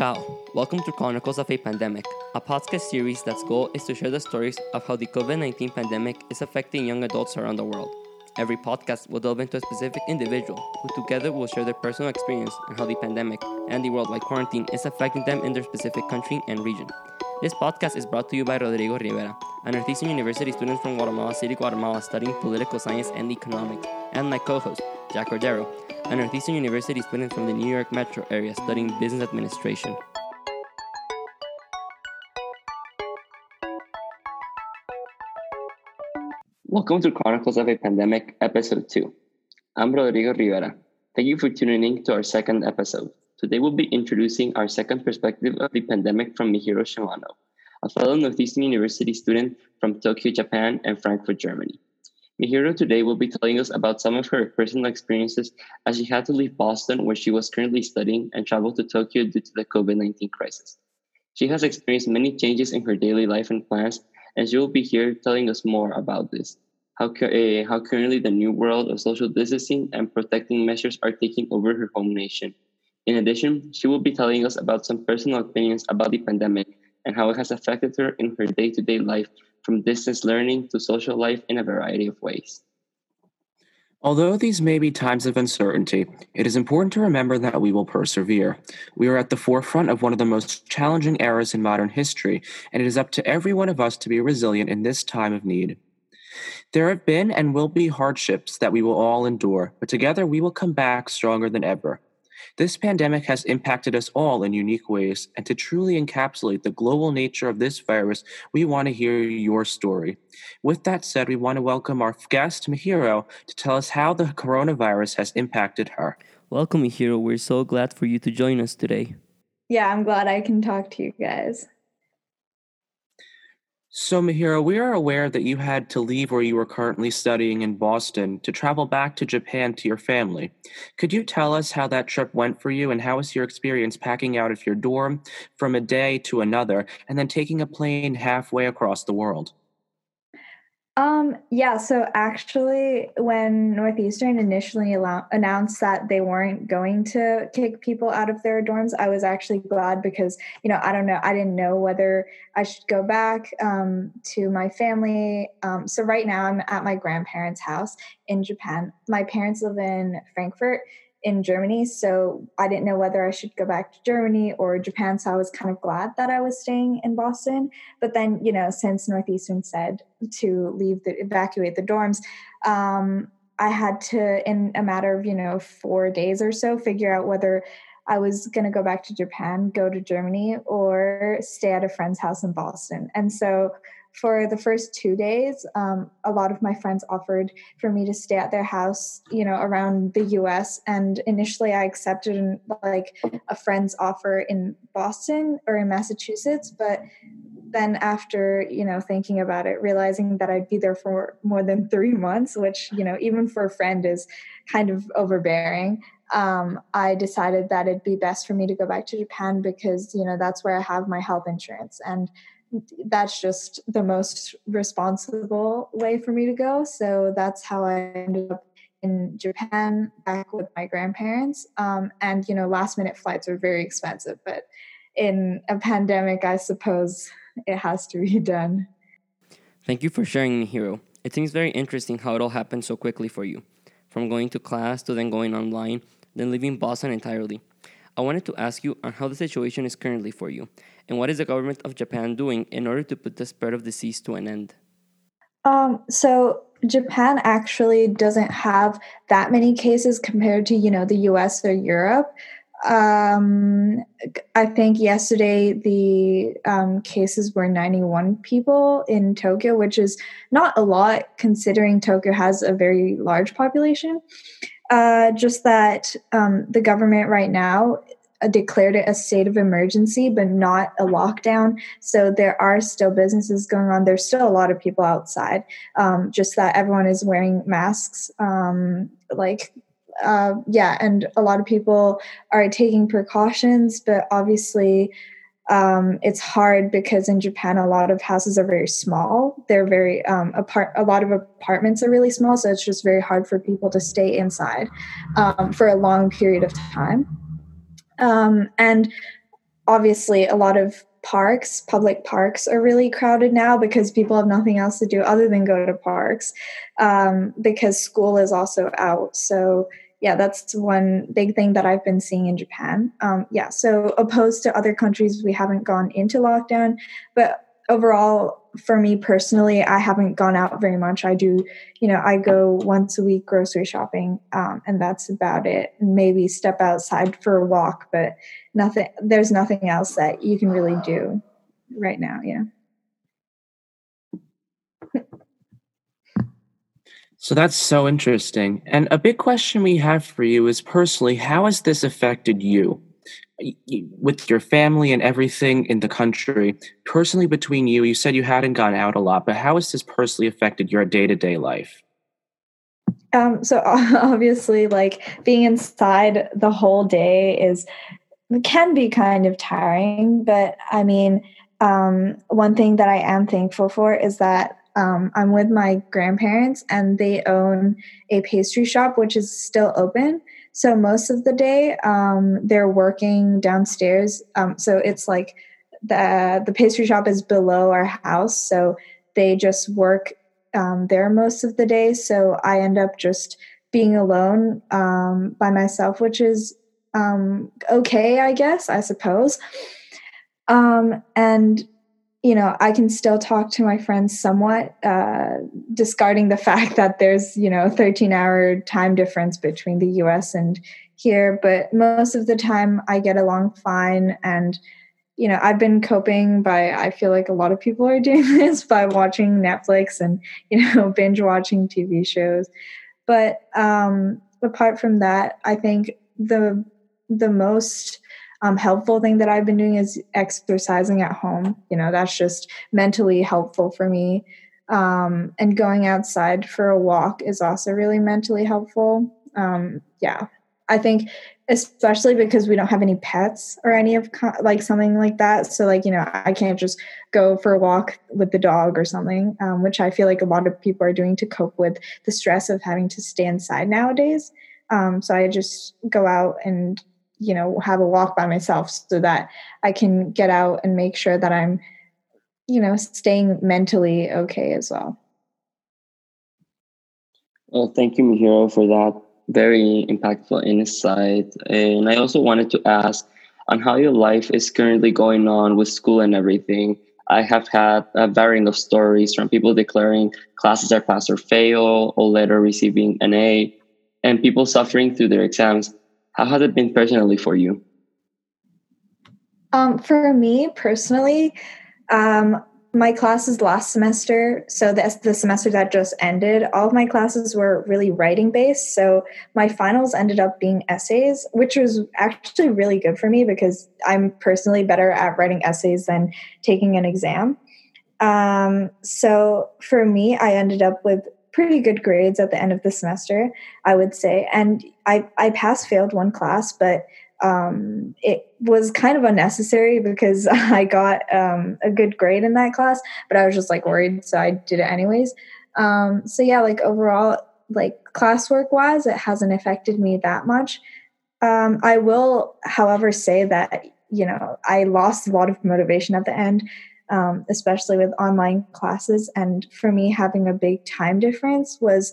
Ciao, welcome to Chronicles of a Pandemic, a podcast series that's goal is to share the stories of how the COVID 19 pandemic is affecting young adults around the world. Every podcast will delve into a specific individual who together will share their personal experience and how the pandemic and the worldwide quarantine is affecting them in their specific country and region. This podcast is brought to you by Rodrigo Rivera, a Northeastern University student from Guatemala City, Guatemala, studying political science and economics, and my co host, Jack Cordero, Northeastern University student from the New York metro area studying business administration. Welcome to Chronicles of a Pandemic, Episode 2. I'm Rodrigo Rivera. Thank you for tuning in to our second episode. Today we'll be introducing our second perspective of the pandemic from Mihiro Shimano, a fellow Northeastern University student from Tokyo, Japan, and Frankfurt, Germany. Mihiro today will be telling us about some of her personal experiences as she had to leave Boston, where she was currently studying, and travel to Tokyo due to the COVID 19 crisis. She has experienced many changes in her daily life and plans, and she will be here telling us more about this. How, uh, how currently the new world of social distancing and protecting measures are taking over her home nation. In addition, she will be telling us about some personal opinions about the pandemic and how it has affected her in her day to day life, from distance learning to social life in a variety of ways. Although these may be times of uncertainty, it is important to remember that we will persevere. We are at the forefront of one of the most challenging eras in modern history, and it is up to every one of us to be resilient in this time of need. There have been and will be hardships that we will all endure, but together we will come back stronger than ever. This pandemic has impacted us all in unique ways, and to truly encapsulate the global nature of this virus, we want to hear your story. With that said, we want to welcome our guest, Mihiro, to tell us how the coronavirus has impacted her. Welcome, Mihiro. We're so glad for you to join us today. Yeah, I'm glad I can talk to you guys. So, Mihiro, we are aware that you had to leave where you were currently studying in Boston to travel back to Japan to your family. Could you tell us how that trip went for you and how was your experience packing out of your dorm from a day to another and then taking a plane halfway across the world? Um, yeah, so actually, when Northeastern initially announced that they weren't going to kick people out of their dorms, I was actually glad because, you know, I don't know, I didn't know whether I should go back um, to my family. Um, so right now, I'm at my grandparents' house in Japan. My parents live in Frankfurt, in Germany. So I didn't know whether I should go back to Germany or Japan. So I was kind of glad that I was staying in Boston. But then, you know, since Northeastern said to leave the evacuate the dorms, um, I had to, in a matter of, you know, four days or so, figure out whether I was going to go back to Japan, go to Germany, or stay at a friend's house in Boston. And so for the first two days, um, a lot of my friends offered for me to stay at their house, you know, around the US. And initially I accepted like a friend's offer in Boston or in Massachusetts. But then after, you know, thinking about it, realizing that I'd be there for more than three months, which, you know, even for a friend is kind of overbearing. Um, I decided that it'd be best for me to go back to Japan because, you know, that's where I have my health insurance. And that's just the most responsible way for me to go. So that's how I ended up in Japan back with my grandparents. Um, and, you know, last minute flights are very expensive, but in a pandemic, I suppose it has to be done. Thank you for sharing, Hero. It seems very interesting how it all happened so quickly for you from going to class to then going online, then leaving Boston entirely. I wanted to ask you on how the situation is currently for you, and what is the government of Japan doing in order to put the spread of disease to an end? Um, so Japan actually doesn't have that many cases compared to you know the U.S. or Europe. Um, I think yesterday the um, cases were 91 people in Tokyo, which is not a lot considering Tokyo has a very large population. Uh, just that um, the government right now declared it a state of emergency, but not a lockdown. So there are still businesses going on. There's still a lot of people outside. Um, just that everyone is wearing masks. Um, like, uh, yeah, and a lot of people are taking precautions, but obviously. Um, it's hard because in Japan a lot of houses are very small. They're very um, apart. A lot of apartments are really small, so it's just very hard for people to stay inside um, for a long period of time. Um, and obviously a lot of parks, public parks are really crowded now because people have nothing else to do other than go to parks um, because school is also out. So, yeah, that's one big thing that I've been seeing in Japan. Um, yeah, so opposed to other countries, we haven't gone into lockdown, but overall, for me personally, I haven't gone out very much. I do, you know, I go once a week grocery shopping, um, and that's about it. Maybe step outside for a walk, but nothing. There's nothing else that you can really do right now. Yeah. So that's so interesting. And a big question we have for you is personally, how has this affected you? with your family and everything in the country, personally between you, you said you hadn't gone out a lot, but how has this personally affected your day to day life? Um, so obviously, like being inside the whole day is can be kind of tiring, but I mean, um, one thing that I am thankful for is that um, I'm with my grandparents and they own a pastry shop which is still open. So most of the day, um, they're working downstairs. Um, so it's like the the pastry shop is below our house, so they just work um, there most of the day. So I end up just being alone um, by myself, which is um, okay, I guess, I suppose. And you know, I can still talk to my friends somewhat, uh, discarding the fact that there's, you know, 13 hour time difference between the US and here. But most of the time I get along fine. And, you know, I've been coping by, I feel like a lot of people are doing this by watching Netflix and, you know, binge watching TV shows. But um, apart from that, I think the, the most, um, helpful thing that I've been doing is exercising at home. You know, that's just mentally helpful for me. Um, and going outside for a walk is also really mentally helpful. Um, yeah, I think especially because we don't have any pets or any of like something like that. So like you know, I can't just go for a walk with the dog or something, um, which I feel like a lot of people are doing to cope with the stress of having to stay inside nowadays. Um, so I just go out and you know have a walk by myself so that i can get out and make sure that i'm you know staying mentally okay as well. Well thank you mihiro for that very impactful insight. And i also wanted to ask on how your life is currently going on with school and everything. I have had a varying of stories from people declaring classes are pass or fail or later receiving an a and people suffering through their exams how has it been personally for you? Um, for me personally, um, my classes last semester, so that's the semester that just ended, all of my classes were really writing based. So my finals ended up being essays, which was actually really good for me because I'm personally better at writing essays than taking an exam. Um, so for me, I ended up with pretty good grades at the end of the semester, I would say. And I, I pass failed one class, but um, it was kind of unnecessary because I got um, a good grade in that class, but I was just like worried, so I did it anyways. Um, so yeah, like overall, like classwork wise, it hasn't affected me that much. Um, I will, however, say that you know I lost a lot of motivation at the end um, especially with online classes. And for me, having a big time difference was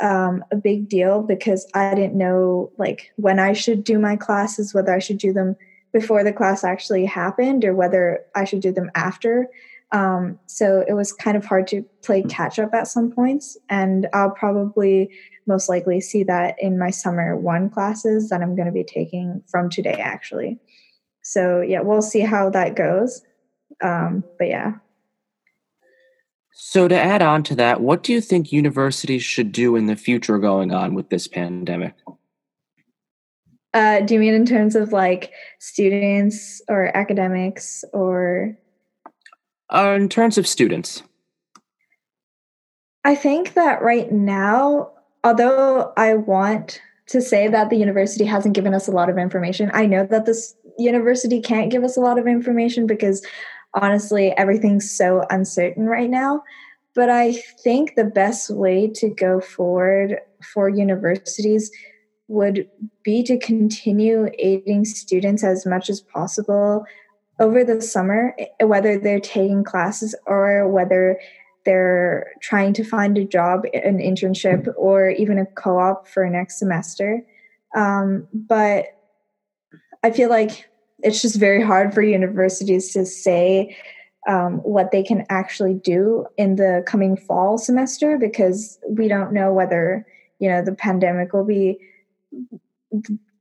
um, a big deal because I didn't know like when I should do my classes, whether I should do them before the class actually happened or whether I should do them after. Um, so it was kind of hard to play catch up at some points. And I'll probably most likely see that in my summer one classes that I'm going to be taking from today, actually. So yeah, we'll see how that goes. Um, but yeah. So, to add on to that, what do you think universities should do in the future going on with this pandemic? Uh, do you mean in terms of like students or academics or? Uh, in terms of students. I think that right now, although I want to say that the university hasn't given us a lot of information, I know that this university can't give us a lot of information because honestly, everything's so uncertain right now. But I think the best way to go forward for universities would be to continue aiding students as much as possible over the summer, whether they're taking classes or whether they're trying to find a job, an internship, or even a co op for next semester. Um, but I feel like it's just very hard for universities to say um, what they can actually do in the coming fall semester because we don't know whether you know the pandemic will be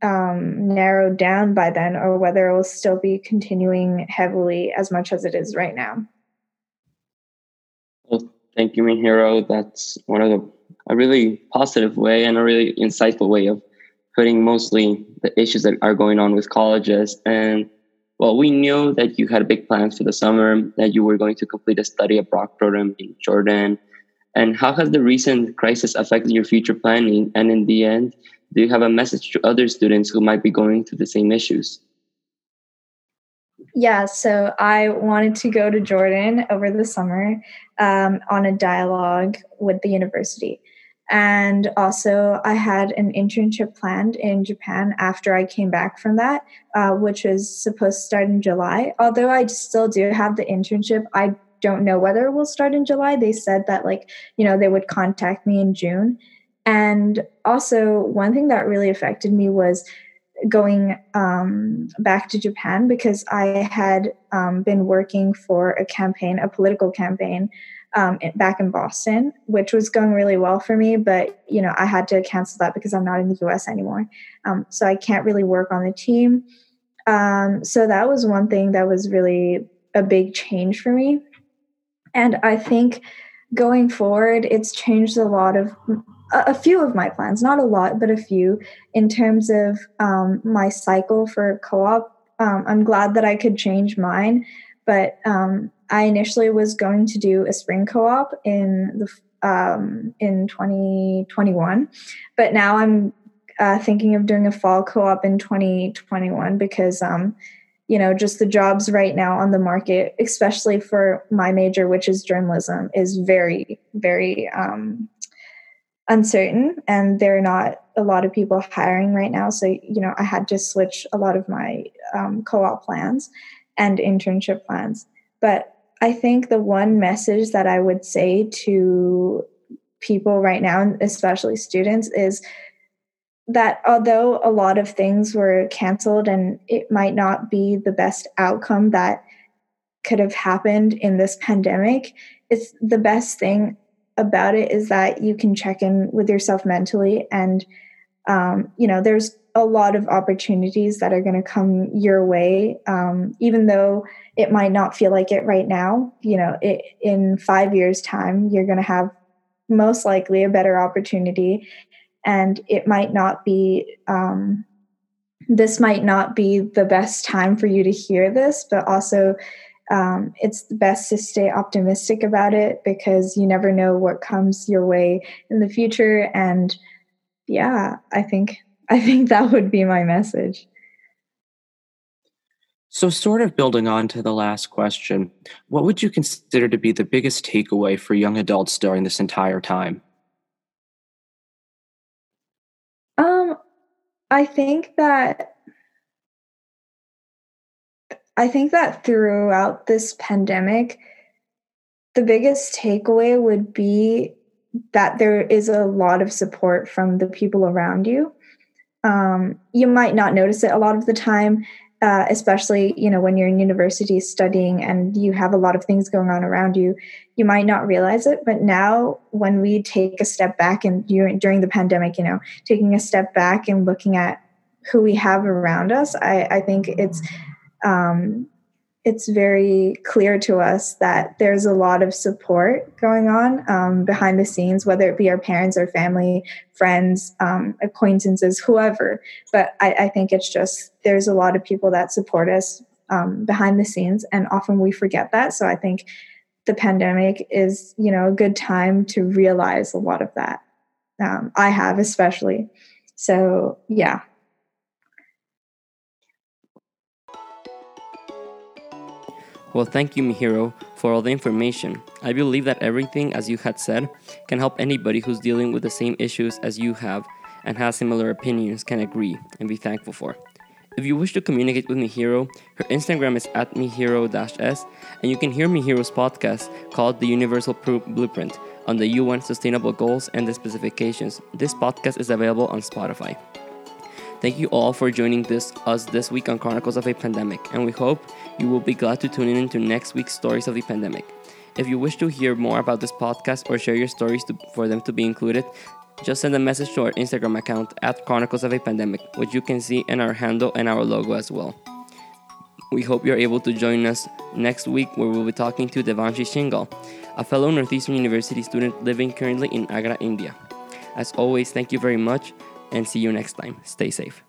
um, narrowed down by then or whether it will still be continuing heavily as much as it is right now. Well, thank you, Mihiro. That's one of the a really positive way and a really insightful way of putting mostly the issues that are going on with colleges. And well, we knew that you had big plans for the summer, that you were going to complete a study abroad program in Jordan. And how has the recent crisis affected your future planning? And in the end, do you have a message to other students who might be going through the same issues? Yeah, so I wanted to go to Jordan over the summer um, on a dialogue with the university. And also, I had an internship planned in Japan after I came back from that, uh, which was supposed to start in July. Although I still do have the internship, I don't know whether it will start in July. They said that, like, you know, they would contact me in June. And also, one thing that really affected me was going um, back to Japan because I had um, been working for a campaign, a political campaign, um, back in Boston, which was going really well for me. But you know, I had to cancel that because I'm not in the U.S. anymore, um, so I can't really work on the team. Um, so that was one thing that was really a big change for me, and I think going forward, it's changed a lot of a, few of my plans, not a lot, but a few in terms of um, my cycle for co op. Um, I'm glad that I could change mine, but um, I initially was going to do a spring co op in the um, in 2021, but now I'm uh, thinking of doing a fall co op in 2021 because um, you know just the jobs right now on the market especially for my major which is journalism is very very um, uncertain and there are not a lot of people hiring right now. So you know i had to switch a lot of my um, co-op plans and internship plans. But i think the one message that i would say to people right now especially students is that although a lot of things were canceled and it might not be the best outcome that could have happened in this pandemic it's the best thing about it is that you can check in with yourself mentally and um, you know there's a lot of opportunities that are going to come your way um, even though it might not feel like it right now you know it, in five years time you're going to have most likely a better opportunity. And it might not be um, this might not be the best time for you to hear this but also um, it's best to stay optimistic about it because you never know what comes your way in the future. And yeah i think i think that would be my message so sort of building on to the last question what would you consider to be the biggest takeaway for young adults during this entire time um i think that I think that throughout this pandemic, the biggest takeaway would be that there is a lot of support from the people around you. Um, you might not notice it a lot of the time, uh, especially you know when you're in university studying and you have a lot of things going on around you. You might not realize it, but now when we take a step back and during the pandemic, you know, taking a step back and looking at who we have around us, I, I think it's um, it's very clear to us that there's a lot of support going on um, behind the scenes, whether it be our parents or family, friends, um, acquaintances, whoever. But I, I, think it's just there's a lot of people that support us um, behind the scenes, and often we forget that. So I think the pandemic is, you know, a good time to realize a lot of that. Um, I have especially. So yeah, Well, thank you, Mihiro, for all the information. I believe that everything, as you had said, can help anybody who's dealing with the same issues as you have and has similar opinions can agree and be thankful for. If you wish to communicate with Mihiro, her Instagram is at Mihiro-S, and you can hear Mihiro's podcast called The Universal Blueprint on the UN Sustainable Goals and the Specifications. This podcast is available on Spotify. Thank you all for joining this us this week on Chronicles of a Pandemic, and we hope you will be glad to tune in to next week's Stories of the Pandemic. If you wish to hear more about this podcast or share your stories to, for them to be included, just send a message to our Instagram account at Chronicles of a Pandemic, which you can see in our handle and our logo as well. We hope you're able to join us next week where we'll be talking to Devanshi Shingal, a fellow Northeastern University student living currently in Agra, India. As always, thank you very much and see you next time. Stay safe.